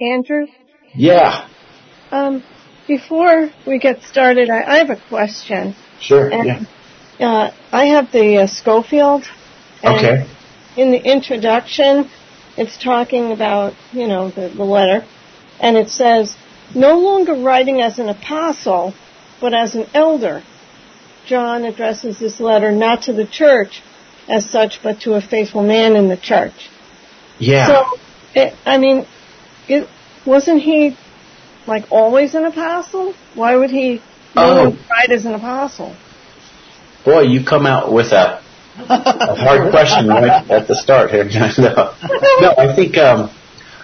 Andrew? Yeah. Um, before we get started, I, I have a question. Sure. And, yeah. Uh, I have the uh, Scofield. okay. In the introduction, it's talking about, you know, the, the letter, and it says, no longer writing as an apostle, but as an elder. John addresses this letter not to the church as such, but to a faithful man in the church. Yeah. So, it, I mean, it, wasn't he like always an apostle? Why would he Oh. write as an apostle? Boy, you come out with a, a hard question right at the start here. no, no, I think um,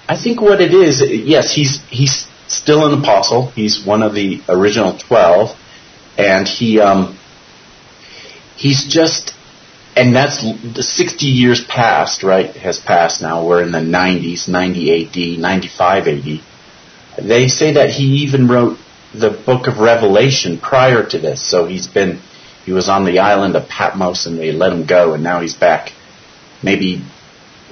I think what it is. Yes, he's he's still an apostle. He's one of the original twelve, and he um, he's just and that's the 60 years past, right? Has passed now. We're in the 90s, 90 AD, 95 AD. They say that he even wrote the book of Revelation prior to this. So he's been, he was on the island of Patmos and they let him go and now he's back. Maybe,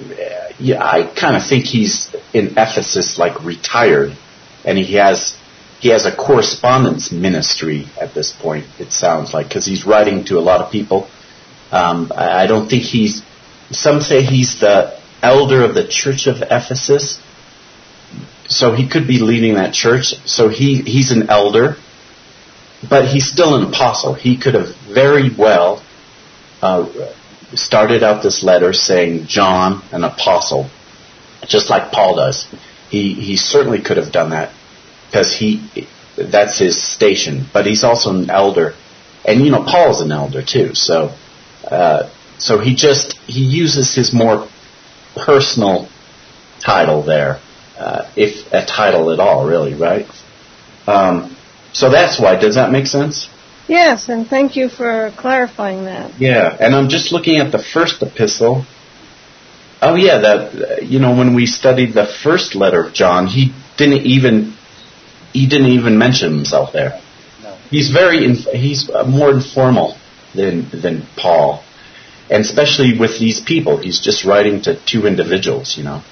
uh, yeah, I kind of think he's in Ephesus, like retired, and he has he has a correspondence ministry at this point. It sounds like because he's writing to a lot of people. Um, I, don't think he's. Some say he's the elder of the church of Ephesus, so he could be leading that church. So he he's an elder, but he's still an apostle. He could have very well uh, started out this letter saying John, an apostle, just like Paul does. He he certainly could have done that because he that's his station. But he's also an elder, and you know Paul's an elder too. So uh, so he just he uses his more personal title there, uh, if a title at all, really, right? Um, so that's why. Does that make sense? Yes, and thank you for clarifying that. Yeah, and I'm just looking at the first epistle. Oh yeah, that you know when we studied the first letter of John, he didn't even he didn't even mention himself there. No. He's very inf- he's uh, more informal than than Paul, and especially with these people, he's just writing to two individuals, you know.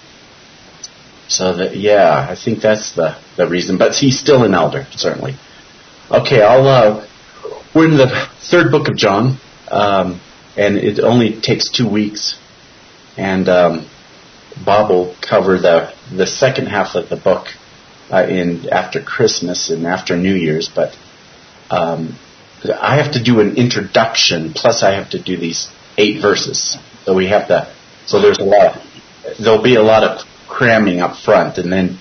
So that yeah, I think that's the the reason. But he's still an elder, certainly. Okay, I'll. Uh, we're in the third book of John, um, and it only takes two weeks, and um, Bob will cover the the second half of the book uh, in after Christmas and after New Year's. But um, I have to do an introduction, plus I have to do these eight verses. So we have to. So there's a lot. There'll be a lot of cramming up front, and then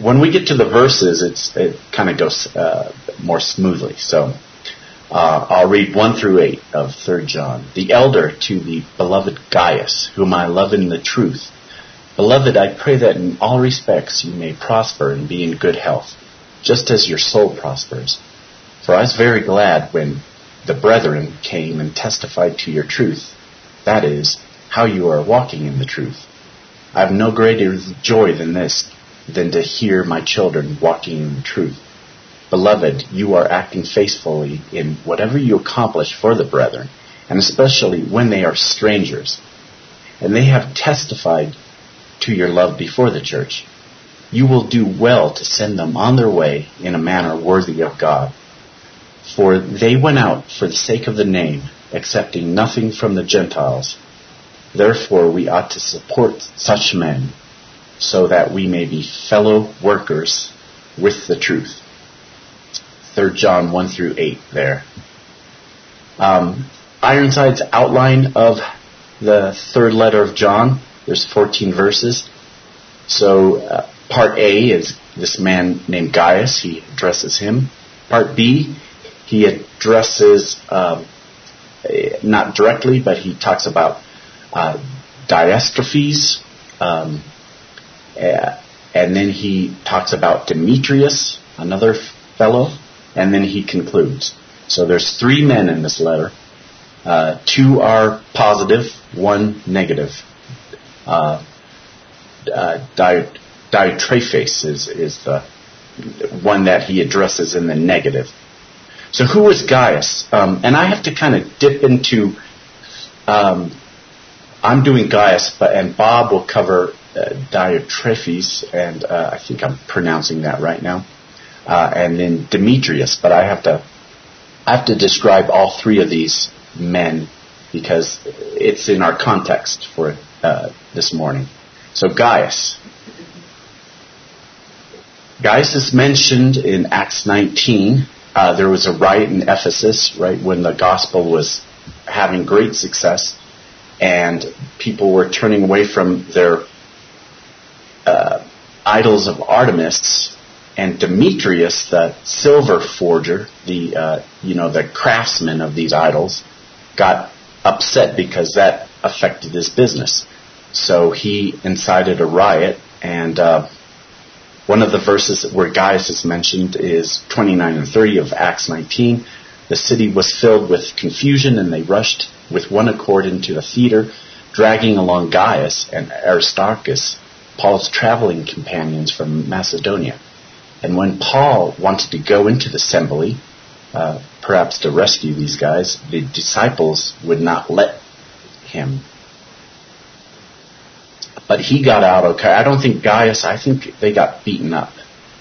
when we get to the verses, it's it kind of goes uh, more smoothly. So. Uh, I'll read 1 through 8 of 3 John. The elder to the beloved Gaius, whom I love in the truth. Beloved, I pray that in all respects you may prosper and be in good health, just as your soul prospers. For I was very glad when the brethren came and testified to your truth, that is, how you are walking in the truth. I have no greater joy than this, than to hear my children walking in the truth. Beloved, you are acting faithfully in whatever you accomplish for the brethren, and especially when they are strangers, and they have testified to your love before the church. You will do well to send them on their way in a manner worthy of God. For they went out for the sake of the name, accepting nothing from the Gentiles. Therefore we ought to support such men, so that we may be fellow workers with the truth. 3 John 1 through 8 there. Um, Ironside's outline of the third letter of John, there's 14 verses. So uh, part A is this man named Gaius, he addresses him. Part B, he addresses, um, not directly, but he talks about uh, Diotrephes, um, uh, and then he talks about Demetrius, another fellow, and then he concludes. So there's three men in this letter. Uh, two are positive, one negative. Uh, uh, Di- is, is the one that he addresses in the negative. So who is Gaius? Um, and I have to kind of dip into. Um, I'm doing Gaius, but and Bob will cover uh, Diotrephes, and uh, I think I'm pronouncing that right now, uh, and then Demetrius. But I have to I have to describe all three of these men because it's in our context for uh, this morning. So Gaius. Gaius is mentioned in Acts 19. Uh, there was a riot in Ephesus, right, when the gospel was having great success, and people were turning away from their uh, idols of Artemis, and Demetrius, the silver forger, the uh, you know the craftsman of these idols, got upset because that affected his business. So he incited a riot, and uh, one of the verses where Gaius is mentioned is 29 and 30 of Acts 19. The city was filled with confusion, and they rushed with one accord into the theater, dragging along Gaius and Aristarchus, Paul's traveling companions from Macedonia. And when Paul wanted to go into the assembly, uh, perhaps to rescue these guys, the disciples would not let him. But he got out okay. I don't think Gaius, I think they got beaten up.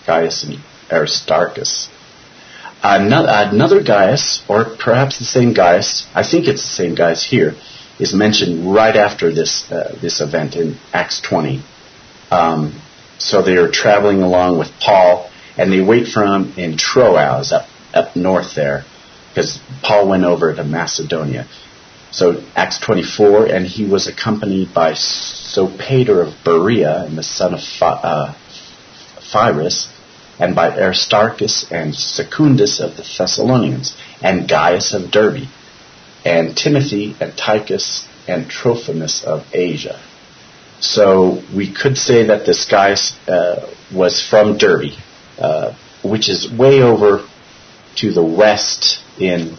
Gaius and Aristarchus. Another, another Gaius, or perhaps the same Gaius, I think it's the same Gaius here, is mentioned right after this uh, this event in Acts 20. Um, so they are traveling along with Paul, and they wait for him in Troas, up up north there, because Paul went over to Macedonia. So Acts 24, and he was accompanied by Sopater of Berea and the son of uh, Pyrrhus, and by Aristarchus and Secundus of the Thessalonians, and Gaius of Derbe, and Timothy and Tychus and Trophimus of Asia. So we could say that this Gaius uh, was from Derbe, uh, which is way over to the west in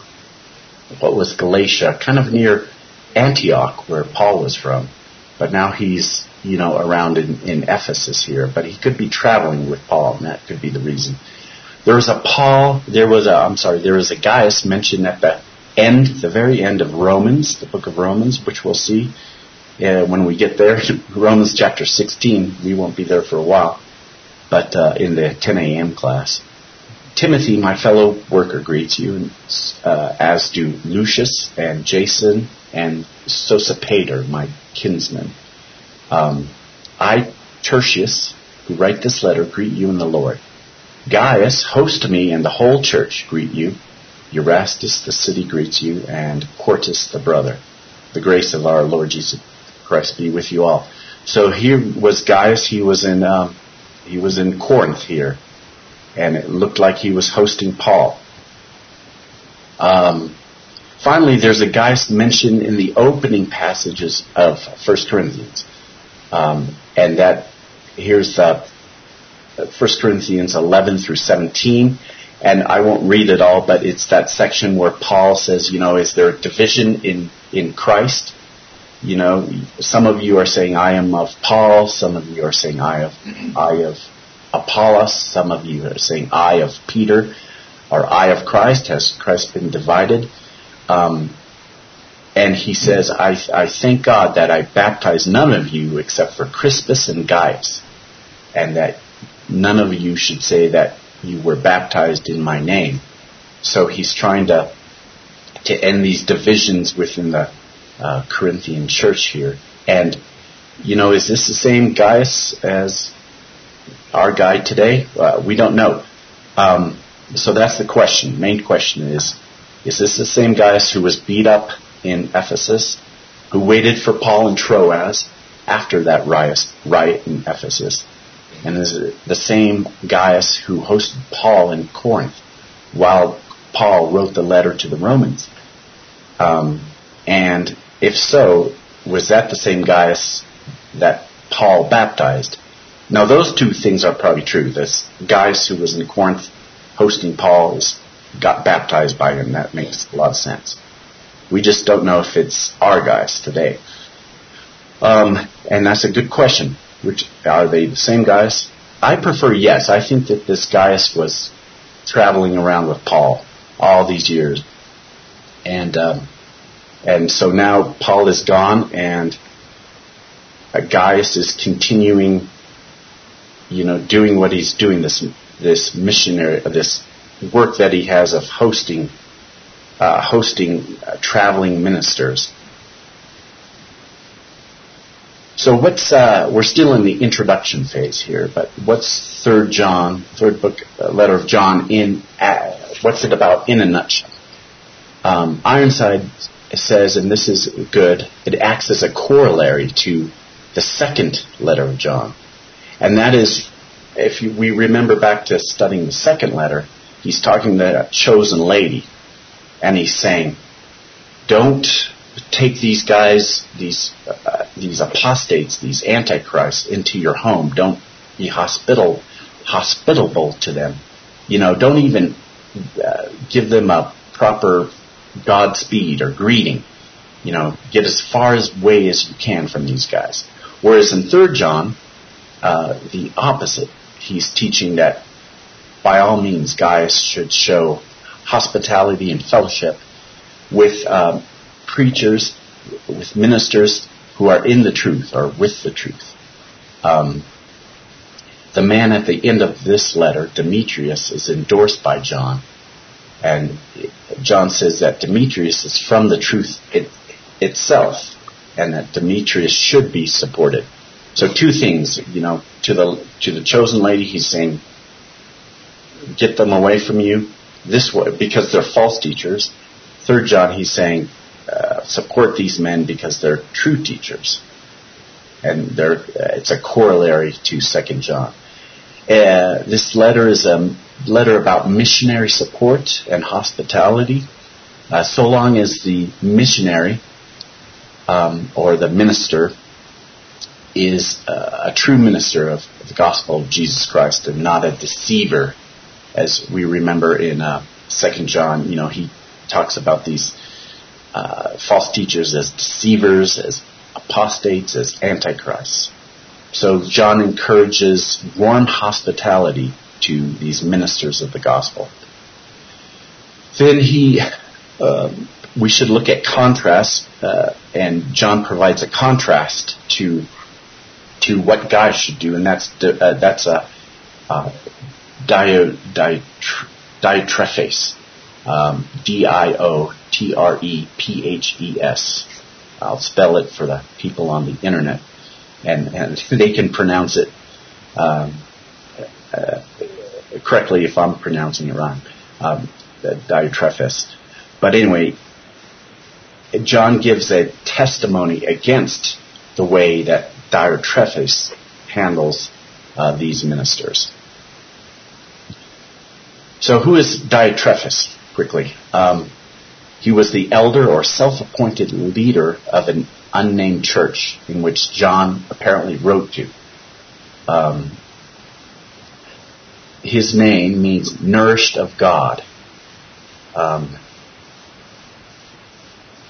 what was Galatia, kind of near Antioch, where Paul was from. But now he's, you know, around in, in Ephesus here. But he could be traveling with Paul, and that could be the reason. There was a Paul, there was a, I'm sorry, there was a Gaius mentioned at the end, the very end of Romans, the book of Romans, which we'll see uh, when we get there. Romans chapter 16, we won't be there for a while, but uh, in the 10 a.m. class. Timothy, my fellow worker, greets you, uh, as do Lucius and Jason and Sosipater, my kinsman. Um, I, Tertius, who write this letter, greet you in the Lord. Gaius, host me, and the whole church greet you. Erastus, the city, greets you, and Quartus, the brother. The grace of our Lord Jesus Christ be with you all. So here was Gaius. He was in um, he was in Corinth here and it looked like he was hosting Paul. Um, finally, there's a guy mentioned in the opening passages of 1 Corinthians, um, and that here's uh, 1 Corinthians 11 through 17. And I won't read it all, but it's that section where Paul says, you know, is there a division in, in Christ? You know, some of you are saying I am of Paul, some of you are saying I of I of Apollos. Some of you are saying I of Peter or I of Christ. Has Christ been divided? Um, and he says, I, I thank God that I baptized none of you except for Crispus and Gaius, and that none of you should say that you were baptized in my name. So he's trying to to end these divisions within the uh, Corinthian church here. And you know, is this the same Gaius as our Gaius today? Uh, we don't know. Um, so that's the question. Main question is: Is this the same Gaius who was beat up in Ephesus, who waited for Paul in Troas after that riot, riot in Ephesus, and is it the same Gaius who hosted Paul in Corinth while Paul wrote the letter to the Romans? Um, and if so, was that the same Gaius that Paul baptized? Now, those two things are probably true. This Gaius who was in Corinth hosting Paul got baptized by him. That makes a lot of sense. We just don't know if it's our Gaius today. Um, and that's a good question. Which are they the same Gaius? I prefer yes. I think that this Gaius was traveling around with Paul all these years, and um, and so now Paul is gone, and Gaius is continuing, you know, doing what he's doing this this missionary this work that he has of hosting uh, hosting uh, traveling ministers. So what's uh, we're still in the introduction phase here, but what's Third John, third book, uh, letter of John in? Uh, what's it about in a nutshell? Um, Ironside says, and this is good. It acts as a corollary to the second letter of John, and that is, if you, we remember back to studying the second letter, he's talking to a chosen lady, and he's saying, don't take these guys, these uh, these apostates, these antichrists into your home. Don't be hospitable hospitable to them. You know, don't even uh, give them a proper Godspeed or greeting. You know, get as far away as you can from these guys. Whereas in Third John, uh, the opposite. He's teaching that by all means, Gaius should show hospitality and fellowship with um, preachers, with ministers who are in the truth or with the truth. Um, the man at the end of this letter, Demetrius, is endorsed by John. And John says that Demetrius is from the truth it, itself and that Demetrius should be supported. So two things, you know, to the to the chosen lady, he's saying, get them away from you this way because they're false teachers. Third John, he's saying, uh, support these men because they're true teachers, and they're uh, it's a corollary to Second John. Uh, this letter is a letter about missionary support and hospitality. Uh, so long as the missionary um, or the minister is uh, a true minister of the gospel of Jesus Christ and not a deceiver, as we remember in uh, Second John. You know, he talks about these uh, false teachers as deceivers, as apostates, as antichrists. So John encourages warm hospitality to these ministers of the gospel. Then he, uh, we should look at contrast, uh, and John provides a contrast to to what Gaius should do, and that's uh, that's a uh, dio, Diotrephes, um, D-I-O-T-R-E-P-H-E-S. I'll spell it for the people on the internet and, and they can pronounce it um, uh, correctly if I'm pronouncing it wrong. Um, Diotrephes. But anyway, John gives a testimony against the way that Diotrephes handles uh, these ministers. So who is Diotrephes? Quickly. Um, he was the elder or self-appointed leader of an unnamed church in which John apparently wrote to. Um, his name means nourished of God. Um,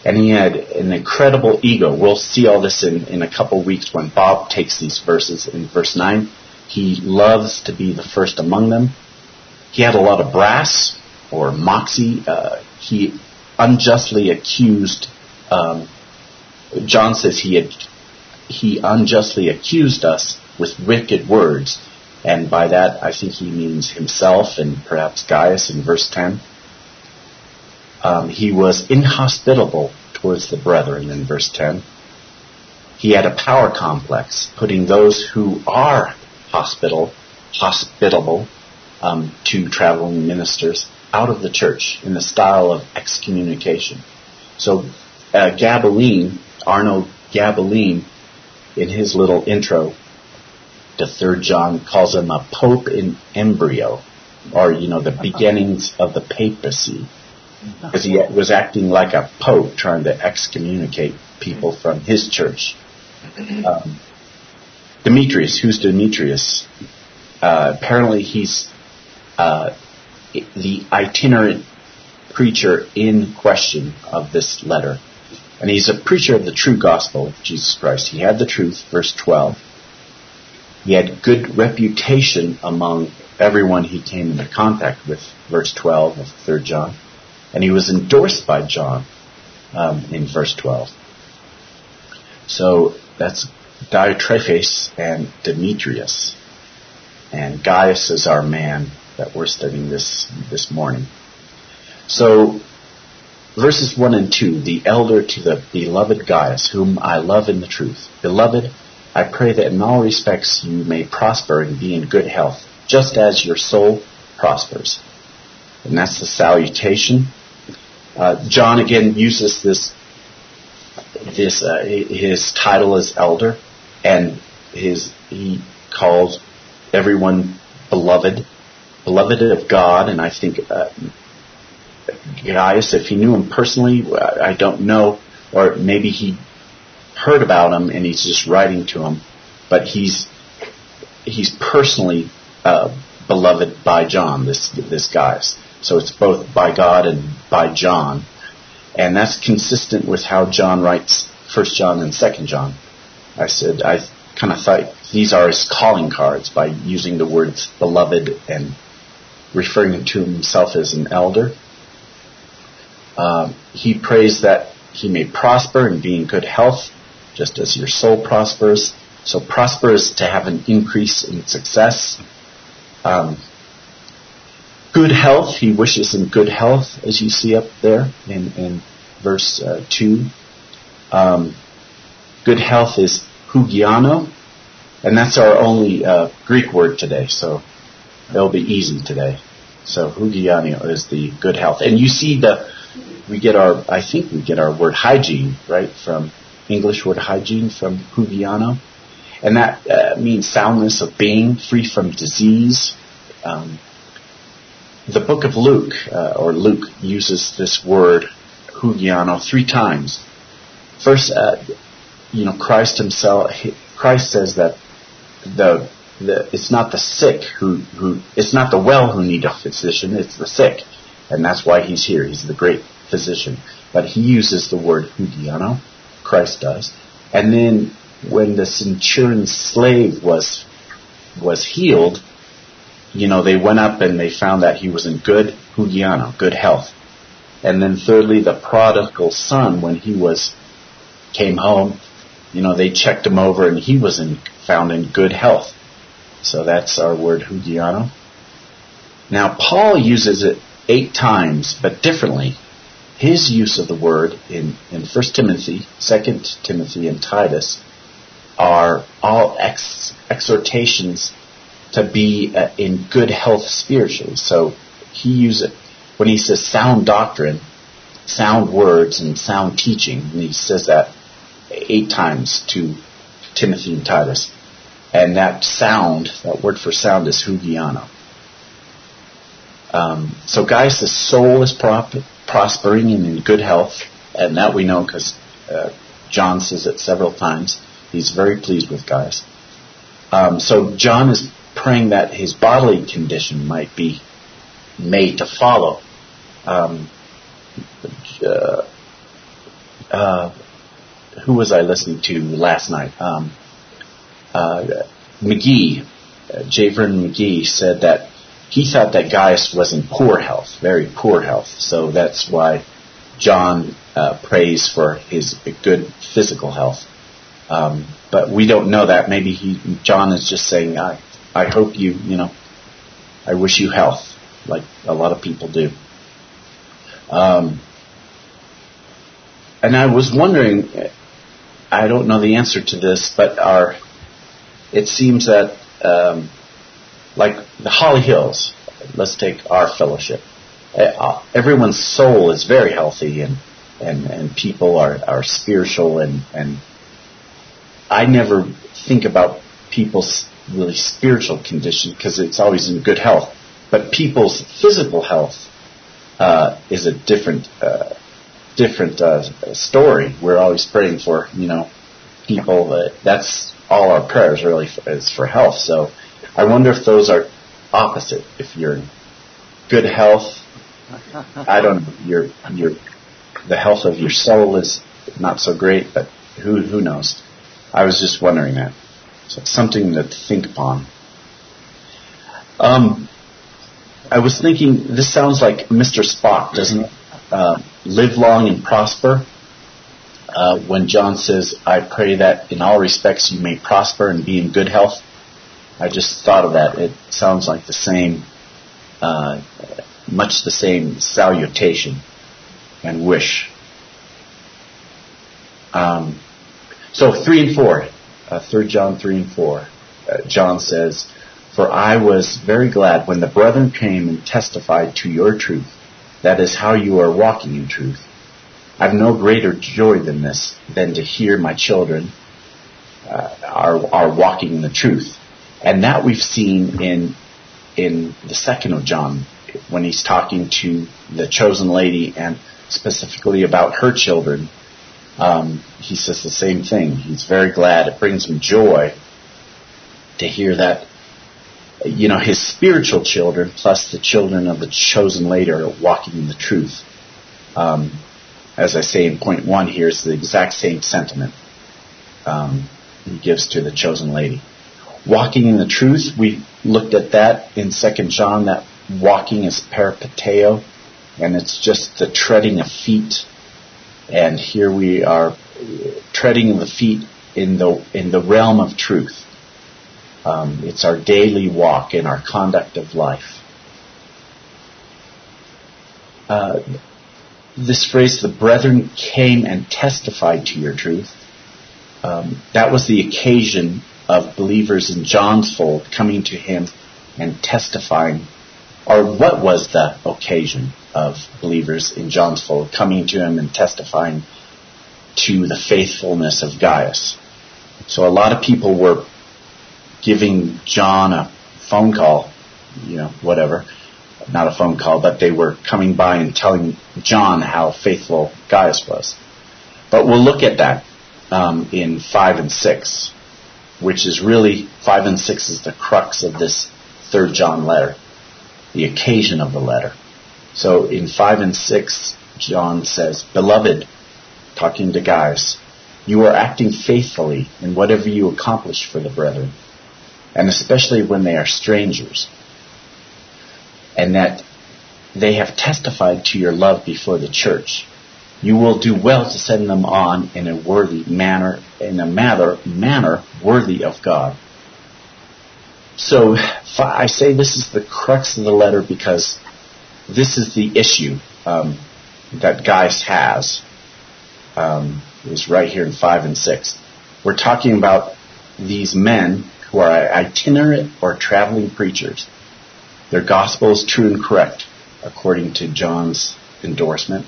and he had an incredible ego. We'll see all this in, in a couple weeks when Bob takes these verses. In verse 9, he loves to be the first among them. He had a lot of brass or moxie. Uh, he unjustly accused um, John says he had he unjustly accused us with wicked words, and by that I think he means himself and perhaps Gaius in verse ten. Um, he was inhospitable towards the brethren in verse ten. He had a power complex, putting those who are hospital, hospitable um, to traveling ministers out of the church in the style of excommunication. So uh, Gaebelein Arno in his little intro to Third John, calls him a pope in embryo, or you know the beginnings of the papacy, because he was acting like a pope trying to excommunicate people from his church. Um, Demetrius, who's Demetrius? Uh, apparently, he's uh, the itinerant preacher in question of this letter. And he's a preacher of the true gospel of Jesus Christ. He had the truth, verse 12. He had good reputation among everyone he came into contact with, verse 12 of 3 John. And he was endorsed by John um, in verse 12. So that's Diotrephes and Demetrius. And Gaius is our man that we're studying this this morning. So verses 1 and 2, the elder to the beloved Gaius, whom I love in the truth. Beloved, I pray that in all respects you may prosper and be in good health, just as your soul prospers. And that's the salutation. Uh, John again uses this, this, uh, his title as elder, and his, he calls everyone beloved, beloved of God, and I think, uh, Gaius, if he knew him personally, I don't know, or maybe he heard about him and he's just writing to him, but he's he's personally uh, beloved by John. This this Gaius, so it's both by God and by John, and that's consistent with how John writes First John and Second John. I said I kind of thought these are his calling cards by using the words beloved and referring to himself as an elder. Uh, he prays that he may prosper and be in good health, just as your soul prospers. So prosper is to have an increase in success. Um, good health, he wishes in good health, as you see up there in, in verse uh, 2. Um, good health is hugiano, and that's our only uh, Greek word today, so it'll be easy today. So hugiano is the good health. And you see the we get our, I think we get our word hygiene, right, from English word hygiene from Hugiano. And that uh, means soundness of being, free from disease. Um, the book of Luke, uh, or Luke, uses this word Hugiano three times. First, uh, you know, Christ himself, Christ says that the, the, it's not the sick who, who, it's not the well who need a physician, it's the sick. And that's why he's here. He's the great physician. But he uses the word hugiano, Christ does. And then when the centurion's slave was was healed, you know, they went up and they found that he was in good hugiano, good health. And then thirdly, the prodigal son, when he was came home, you know, they checked him over and he was in, found in good health. So that's our word hugiano. Now Paul uses it eight times, but differently his use of the word in, in 1 Timothy, 2 Timothy, and Titus are all ex- exhortations to be uh, in good health spiritually. So he uses it when he says sound doctrine, sound words, and sound teaching, and he says that eight times to Timothy and Titus. And that sound, that word for sound is hugiano. Um, so Gaius, the soul is prop- prospering and in good health, and that we know because uh, John says it several times. He's very pleased with Gaius. Um, so John is praying that his bodily condition might be made to follow. Um, uh, uh, who was I listening to last night? Um, uh, McGee, uh, J. Vernon McGee said that he thought that Gaius was in poor health, very poor health. So that's why John uh, prays for his good physical health. Um, but we don't know that. Maybe he, John is just saying, I, I hope you, you know, I wish you health, like a lot of people do. Um, and I was wondering, I don't know the answer to this, but our, it seems that um, like the Holly Hills. Let's take our fellowship. Uh, everyone's soul is very healthy, and and and people are are spiritual, and and I never think about people's really spiritual condition because it's always in good health. But people's physical health uh, is a different uh, different uh, story. We're always praying for you know people. That's all our prayers really for, is for health. So I wonder if those are opposite. If you're in good health, I don't know, your your the health of your soul is not so great, but who who knows? I was just wondering that. So something to think upon. Um, I was thinking this sounds like Mr. Spock, doesn't it? Uh, live long and prosper. uh, when John says, I pray that in all respects you may prosper and be in good health. I just thought of that. It sounds like the same, uh, much the same salutation and wish. Um, so three and four, uh, 3 John three and four. Uh, John says, "For I was very glad when the brethren came and testified to your truth. That is how you are walking in truth. I have no greater joy than this, than to hear my children uh, are are walking in the truth." And that we've seen in in the second of John when he's talking to the chosen lady and specifically about her children. Um, he says the same thing. He's very glad. It brings him joy to hear that, you know, his spiritual children plus the children of the chosen lady are walking in the truth. Um, as I say in point one here, is the exact same sentiment um, he gives to the chosen lady walking in the truth. We looked at that in Second John. That walking is peripateo, and it's just the treading of feet. And here we are treading the feet in the in the realm of truth. Um, it's our daily walk in our conduct of life. Uh, this phrase, the brethren came and testified to your truth. Um, that was the occasion of believers in John's fold coming to him and testifying, or what was the occasion of believers in John's fold coming to him and testifying to the faithfulness of Gaius? So a lot of people were giving John a phone call, you know, whatever, not a phone call, but they were coming by and telling John how faithful Gaius was. But we'll look at that um, in 5 and 6 which is really five and six is the crux of this third John letter, the occasion of the letter. So in five and six, John says, Beloved, talking to Gaius, you are acting faithfully in whatever you accomplish for the brethren, and especially when they are strangers, and that they have testified to your love before the church you will do well to send them on in a worthy manner, in a manner, manner worthy of God. So I say this is the crux of the letter because this is the issue um, that Gaius has. Um, is right here in five and six. We're talking about these men who are itinerant or traveling preachers. Their gospel is true and correct, according to John's endorsement.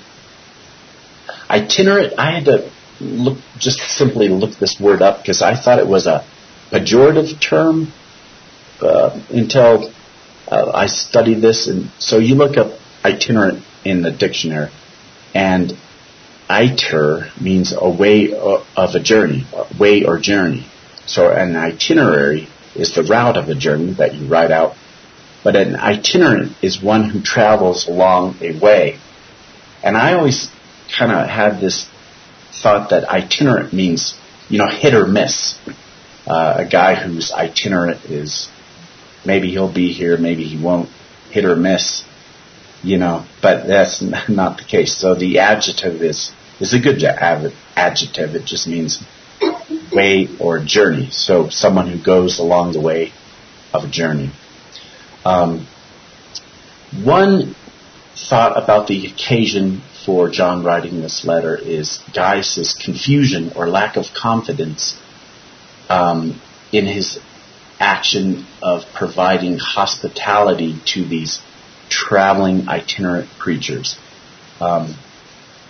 Itinerant, I had to look, just simply look this word up because I thought it was a pejorative term uh, until uh, I studied this. And so you look up itinerant in the dictionary, and iter means a way of a journey, a way or journey. So an itinerary is the route of a journey that you write out, but an itinerant is one who travels along a way. And I always kind of had this thought that itinerant means, you know, hit or miss. Uh, a guy who's itinerant is maybe he'll be here, maybe he won't, hit or miss, you know, but that's not the case. So the adjective is, is a good adjective. It just means way or journey. So someone who goes along the way of a journey. Um, one thought about the occasion for John writing this letter is Gaius's confusion or lack of confidence um, in his action of providing hospitality to these traveling itinerant preachers. Um,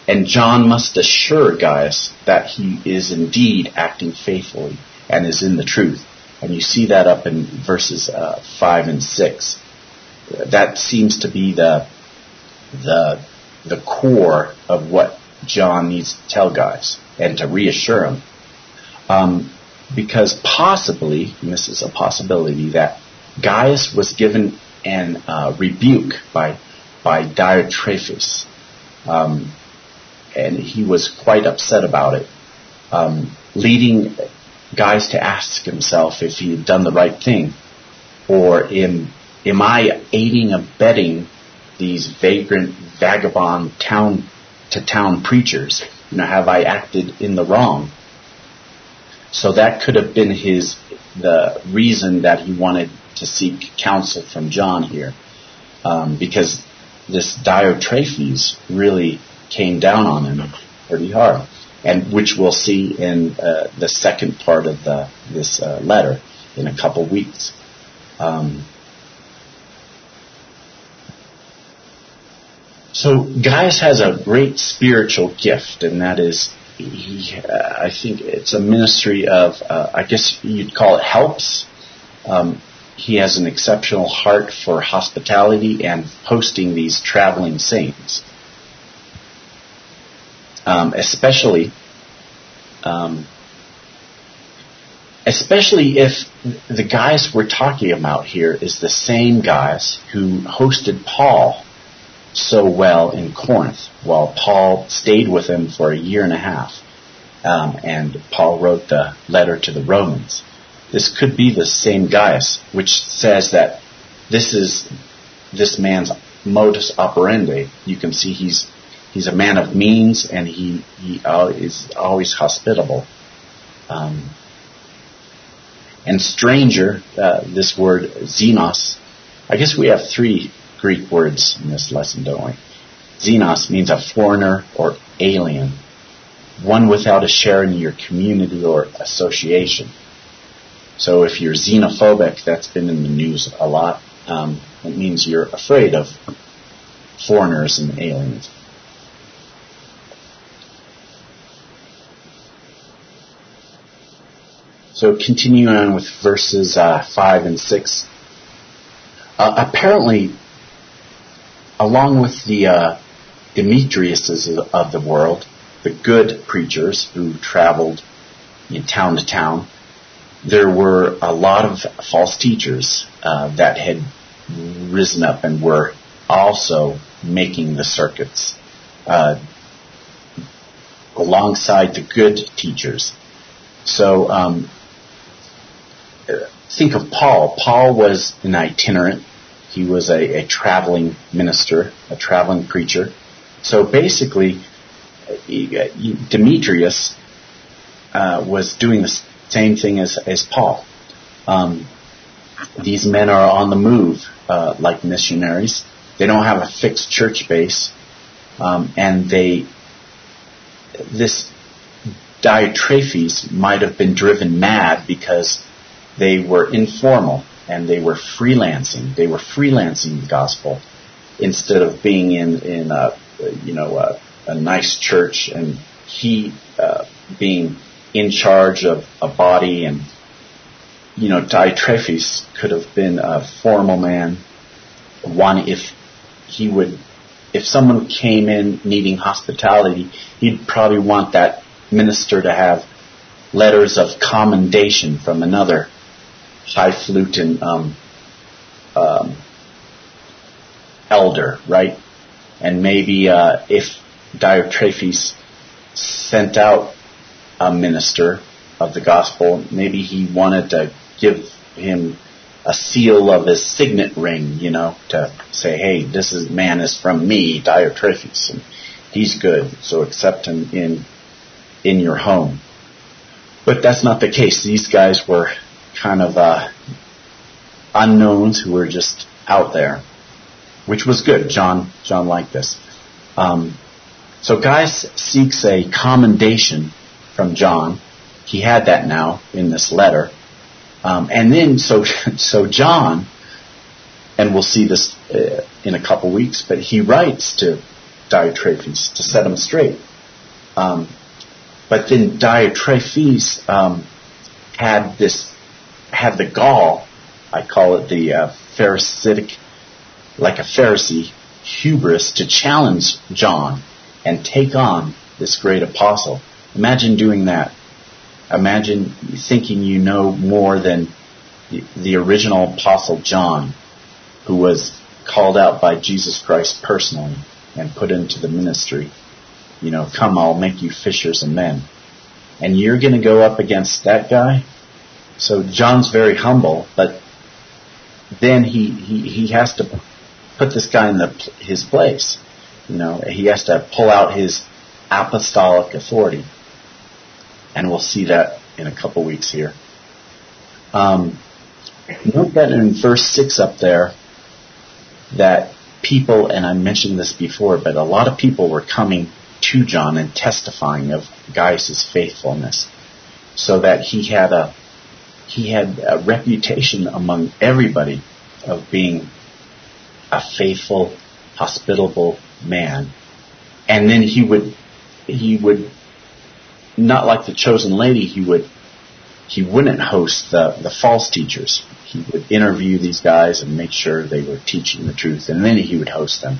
and John must assure Gaius that he is indeed acting faithfully and is in the truth. And you see that up in verses uh, 5 and 6. That seems to be the, the the core of what John needs to tell Gaius and to reassure him. Um, because possibly, and this is a possibility, that Gaius was given an uh, rebuke by by Diotrephes, um, and he was quite upset about it, um, leading Gaius to ask himself if he had done the right thing, or am am I aiding abetting these vagrant, vagabond town to town preachers You know, have I acted in the wrong? So that could have been his the reason that he wanted to seek counsel from John here, um, because this Diotrephes really came down on him pretty hard, and which we'll see in uh, the second part of the this uh, letter in a couple weeks. Um, so Gaius has a great spiritual gift, and that is, he, I think it's a ministry of, uh, I guess you'd call it helps. Um, he has an exceptional heart for hospitality and hosting these traveling saints. Um, especially, um, especially if the Gaius we're talking about here is the same Gaius who hosted Paul so well in Corinth, while Paul stayed with him for a year and a half, um, and Paul wrote the letter to the Romans. This could be the same Gaius, which says that this is this man's modus operandi. You can see he's he's a man of means, and he he uh, is always hospitable. Um, and stranger, uh, this word xenos. I guess we have three Greek words in this lesson, don't we? Xenos means a foreigner or alien, one without a share in your community or association. So if you're xenophobic, that's been in the news a lot. Um, it means you're afraid of foreigners and aliens. So continuing on with verses uh, 5 and 6. Uh, apparently, along with the uh, Demetriuses of the world, the good preachers who traveled in town to town, there were a lot of false teachers uh, that had risen up and were also making the circuits uh, alongside the good teachers. So um, think of Paul. Paul was an itinerant. He was a, a traveling minister, a traveling preacher. So basically, Demetrius uh, was doing the same thing as, as Paul. Um, these men are on the move, uh, like missionaries. They don't have a fixed church base, um, and they this Diotrephes might have been driven mad because they were informal and they were freelancing. They were freelancing the gospel instead of being in in a you know a, a nice church and he uh, being in charge of a body and you know Diotrephes could have been a formal man. One if he would if someone came in needing hospitality, he'd probably want that minister to have letters of commendation from another highfalutin um, um, elder, right? And maybe uh, if Diotrephes sent out a minister of the gospel, maybe he wanted to give him a seal of his signet ring, you know, to say, hey, this is man is from me, Diotrephes, and he's good, so accept him in in your home. But that's not the case. These guys were kind of uh, unknowns who were just out there, which was good. John John liked this. Um, so Gaius seeks a commendation from John. He had that now in this letter, um, and then so so John, and we'll see this uh, in a couple weeks, but he writes to Diotrephes to set him straight. Um, but then Diotrephes um, had this have the gall, I call it the uh, Pharisaic, like a Pharisee, hubris to challenge John and take on this great apostle. Imagine doing that. Imagine thinking you know more than the, original apostle John, who was called out by Jesus Christ personally and put into the ministry. You know, come, I'll make you fishers of men. And you're going to go up against that guy? So John's very humble, but then he, he, he has to put this guy in the, his place. You know, he has to pull out his apostolic authority. And we'll see that in a couple weeks here. Um, note that in verse 6 up there, that people, and I mentioned this before, but a lot of people were coming to John and testifying of Gaius' faithfulness, so that he had a he had a reputation among everybody of being a faithful, hospitable man. And then he would he would not like the chosen lady, he would he wouldn't host the, the false teachers. He would interview these guys and make sure they were teaching the truth, and then he would host them.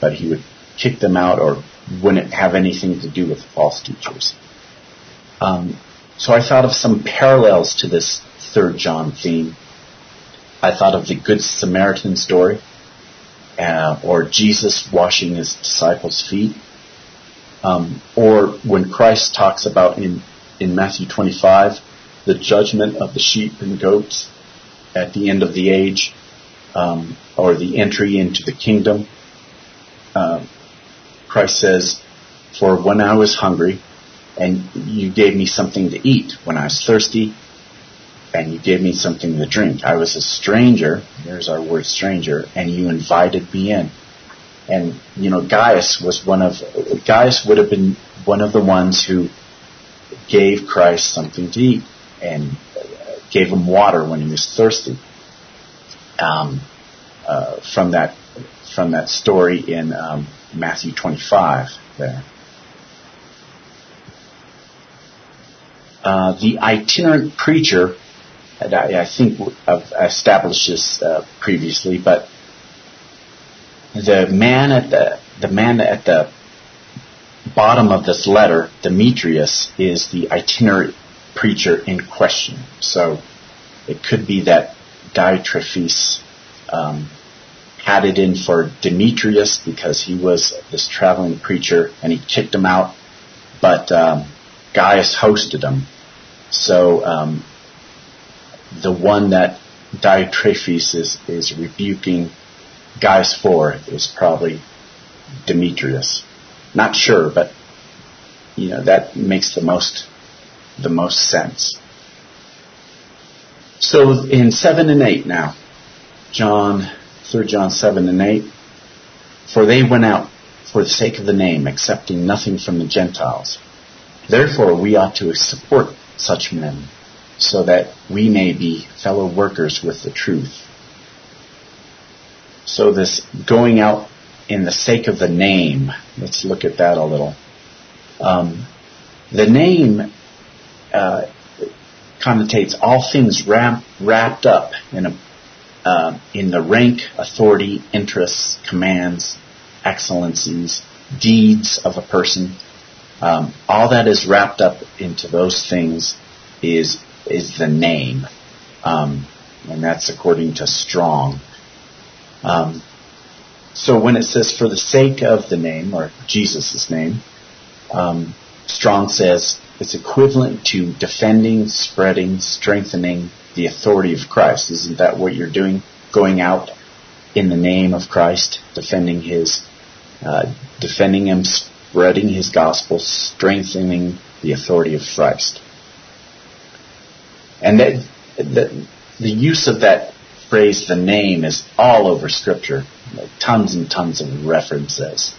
But he would kick them out or wouldn't have anything to do with false teachers. Um, so I thought of some parallels to this third John theme. I thought of the Good Samaritan story, uh, or Jesus washing his disciples' feet, um, or when Christ talks about in in Matthew 25 the judgment of the sheep and goats at the end of the age, um, or the entry into the kingdom. Uh, Christ says, "For when I was hungry, and you gave me something to eat; when I was thirsty, and you gave me something to drink. I was a stranger. There's our word stranger, and you invited me in." And you know, Gaius was one of Gaius would have been one of the ones who gave Christ something to eat and gave him water when he was thirsty. Um, uh, from that from that story in um, Matthew 25 there. Uh, the itinerant preacher, I, I, think I've established this uh, previously, but the man at the the man at the bottom of this letter, Demetrius, is the itinerant preacher in question. So it could be that Diotrephes um, had it in for Demetrius because he was this traveling preacher and he kicked him out, but um, Gaius hosted him. So um, the one that Diotrephes is, is rebuking Gaius for is probably Demetrius. Not sure, but you know that makes the most the most sense. So in seven and eight now, John, third John seven and eight, for they went out for the sake of the name, accepting nothing from the Gentiles. Therefore we ought to support such men, so that we may be fellow workers with the truth. So this going out in the sake of the name, let's look at that a little. Um, the name uh, connotates all things wrap, wrapped up in a uh, in the rank, authority, interests, commands, excellencies, deeds of a person. Um, all that is wrapped up into those things is is the name, um, and that's according to Strong. Um, so when it says for the sake of the name or Jesus' name, um, Strong says it's equivalent to defending, spreading, strengthening the authority of Christ. Isn't that what you're doing? Going out in the name of Christ, defending His, uh, defending Him, spreading His gospel, strengthening the authority of Christ. And that, the, the use of that phrase, the name, is all over Scripture. Tons and tons of references.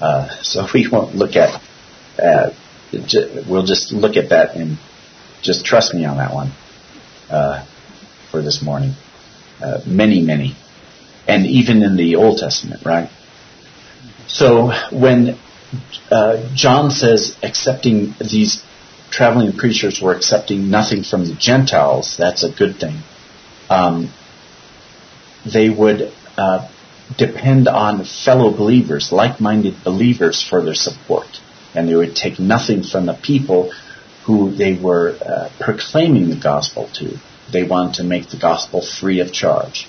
Uh, so we won't look at, uh, we'll just look at that and just trust me on that one uh, for this morning. Uh, many, many. And even in the Old Testament, right? So when uh, John says accepting these traveling preachers were accepting nothing from the Gentiles, that's a good thing. Um, they would uh, depend on fellow believers, like-minded believers for their support. And they would take nothing from the people who they were uh, proclaiming the gospel to. They wanted to make the gospel free of charge.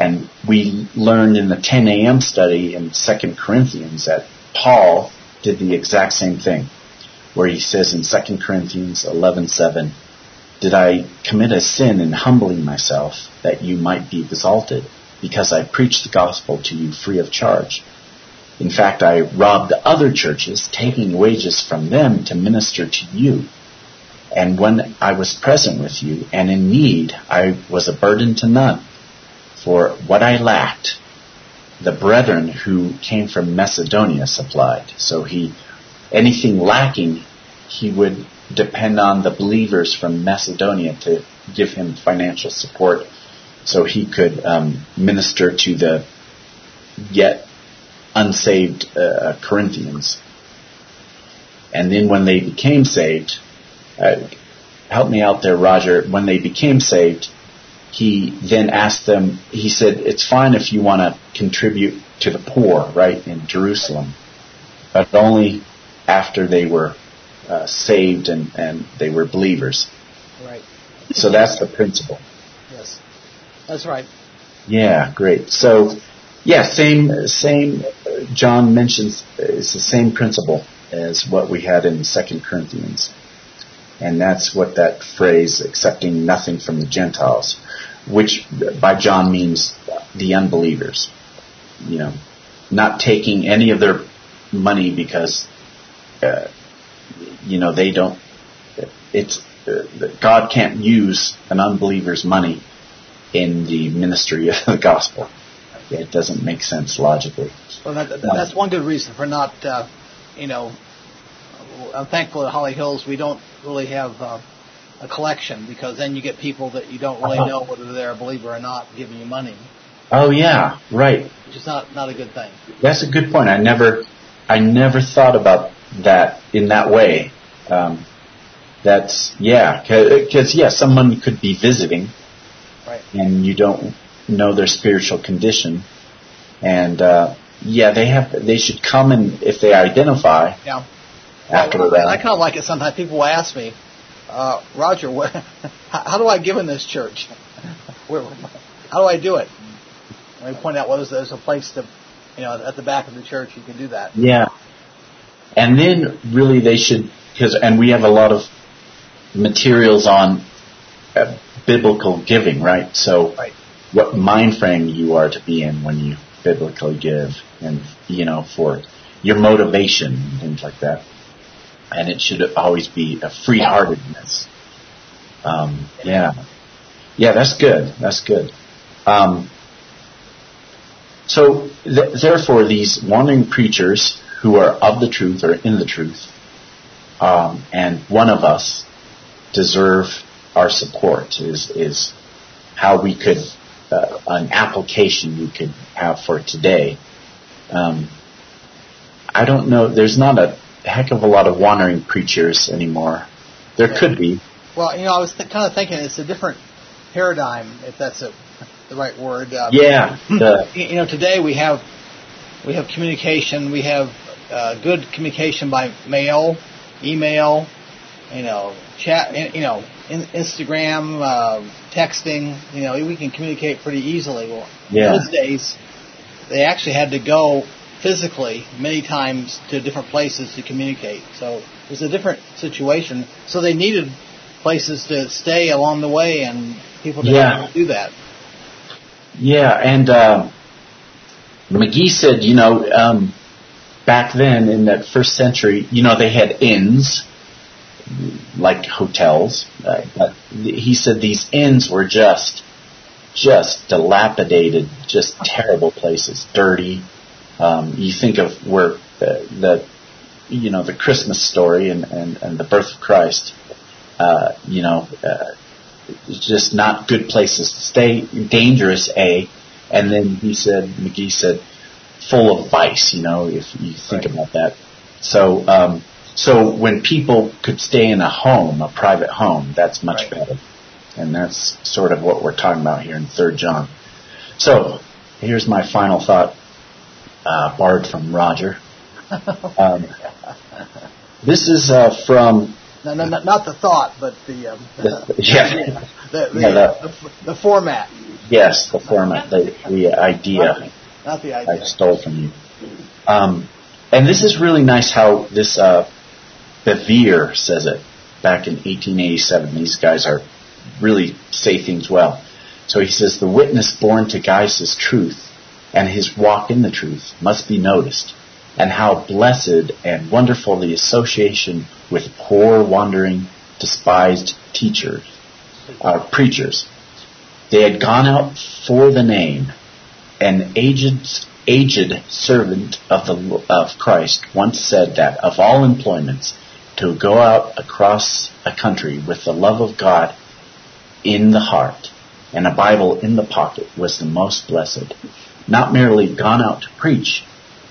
And we learned in the 10 a.m. study in 2 Corinthians that Paul did the exact same thing, where he says in 2 Corinthians 11:7, "Did I commit a sin in humbling myself that you might be exalted?" because I preached the gospel to you free of charge. In fact, I robbed other churches, taking wages from them to minister to you. And when I was present with you and in need, I was a burden to none. For what I lacked, the brethren who came from Macedonia supplied. So he, anything lacking, he would depend on the believers from Macedonia to give him financial support so he could um, minister to the yet unsaved uh, Corinthians. And then when they became saved, uh, help me out there, Roger. When they became saved, he then asked them, he said, it's fine if you want to contribute to the poor, right, in Jerusalem, but only after they were uh, saved and, and they were believers. Right. So that's the principle. Yes. That's right. Yeah, great. So, yeah, same, same, John mentions, it's the same principle as what we had in Second Corinthians. And that's what that phrase, accepting nothing from the Gentiles, which by John means the unbelievers. You know, not taking any of their money because, uh, you know, they don't, it's, uh, God can't use an unbeliever's money in the ministry of the gospel. It doesn't make sense logically. Well, that, that's one good reason for not, uh, you know, I'm thankful at Holly Hills we don't really have uh, a collection because then you get people that you don't really know whether they're a believer or not giving you money. Oh yeah, right. Which is not not a good thing. That's a good point. I never I never thought about that in that way. Um, that's yeah, because yeah, someone could be visiting, right. and you don't know their spiritual condition, and uh, yeah, they have they should come and if they identify. Yeah after well, that. I kind of like it sometimes. People will ask me, uh, Roger, what, how do I give in this church? Where, how do I do it? And we point out, well, there's, there's a place to, you know, at the back of the church you can do that. Yeah. And then really they should, because, and we have a lot of materials on uh, biblical giving, right? So right. what mind frame you are to be in when you biblically give and, you know, for your motivation and things like that and it should always be a free-heartedness. Um, yeah, yeah, that's good. That's good. Um, so, th- therefore, these wandering preachers who are of the truth or in the truth, um, and one of us deserve our support. Is is how we could uh, an application we could have for today. Um, I don't know. There's not a heck of a lot of wandering preachers anymore. There yeah. could be. Well, you know, I was th- kind of thinking it's a different paradigm, if that's a, the right word. Um, yeah. The, you know, today we have we have communication. We have uh, good communication by mail, email, you know, chat, you know, in, Instagram, uh, texting. You know, we can communicate pretty easily. Well, yeah. those days they actually had to go physically many times to different places to communicate. So it was a different situation. So they needed places to stay along the way and people to yeah. do that. Yeah, and uh, McGee said, you know, um, back then in that first century, you know, they had inns like hotels, uh, but he said these inns were just just dilapidated, just terrible places, dirty, um, you think of where the, the, you know, the Christmas story and, and, and the birth of Christ, uh, you know, uh, just not good places to stay, dangerous, A, and then he said, McGee said, full of vice, you know, if you think right. about that. So, um, so when people could stay in a home, a private home, that's much right. better. And that's sort of what we're talking about here in 3rd John. So, here's my final thought uh, borrowed from Roger. Um, this is uh, from. No, no, not the thought, but the, um, the yeah, the, the, yeah, the, format. Yes, the format, the, the idea. Not the, not the idea. I stole from you. Um, and this is really nice how this uh, Bevere says it back in 1887. These guys are really say things well. So he says, the witness born to Gaius' is truth and his walk in the truth must be noticed. and how blessed and wonderful the association with poor, wandering, despised teachers, uh, preachers. They had gone out for the name. An aged, aged servant of the of Christ once said that of all employments, to go out across a country with the love of God in the heart and a Bible in the pocket was the most blessed. Not merely gone out to preach,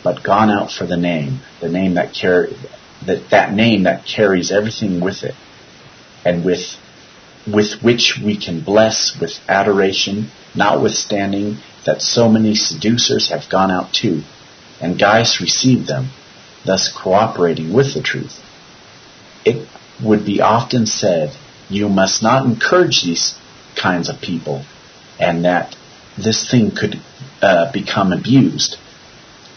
but gone out for the name, the name that carry that, that name that carries everything with it, and with with which we can bless with adoration, notwithstanding that so many seducers have gone out too, and Gaius received them, thus cooperating with the truth. It would be often said, you must not encourage these kinds of people, and that this thing could uh, become abused.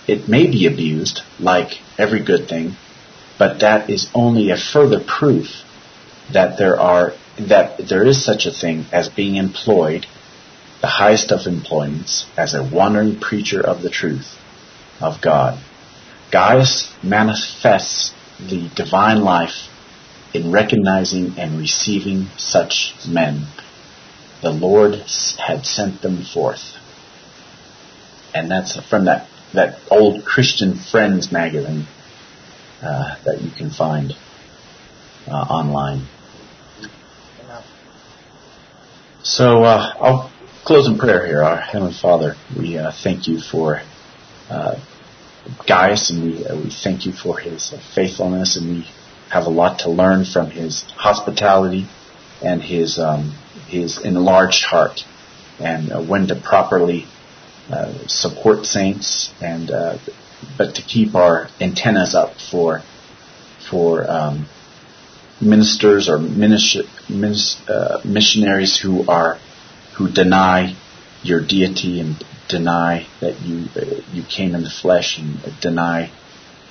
It may be abused, like every good thing, but that is only a further proof that there are that there is such a thing as being employed, the highest of employments, as a wandering preacher of the truth of God. Gaius manifests the divine life in recognizing and receiving such men the Lord had sent them forth. And that's from that, that old Christian Friends magazine uh, that you can find uh, online. So uh, I'll close in prayer here. Our Heavenly Father, we uh, thank you for uh, Gaius, and we uh, we thank you for his faithfulness, and we have a lot to learn from his hospitality and his um, his enlarged heart. And uh, when to properly uh, support saints and uh, but to keep our antennas up for for um, ministers or minister, uh, missionaries who are who deny your deity and deny that you uh, you came in the flesh and deny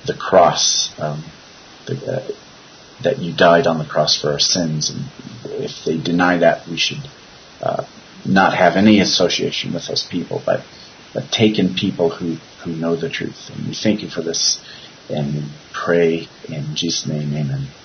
the cross um, the, uh, that you died on the cross for our sins. And if they deny that, we should uh, not have any association with those people, but, but take in people who, who know the truth. And we thank you for this and pray in Jesus' name, amen.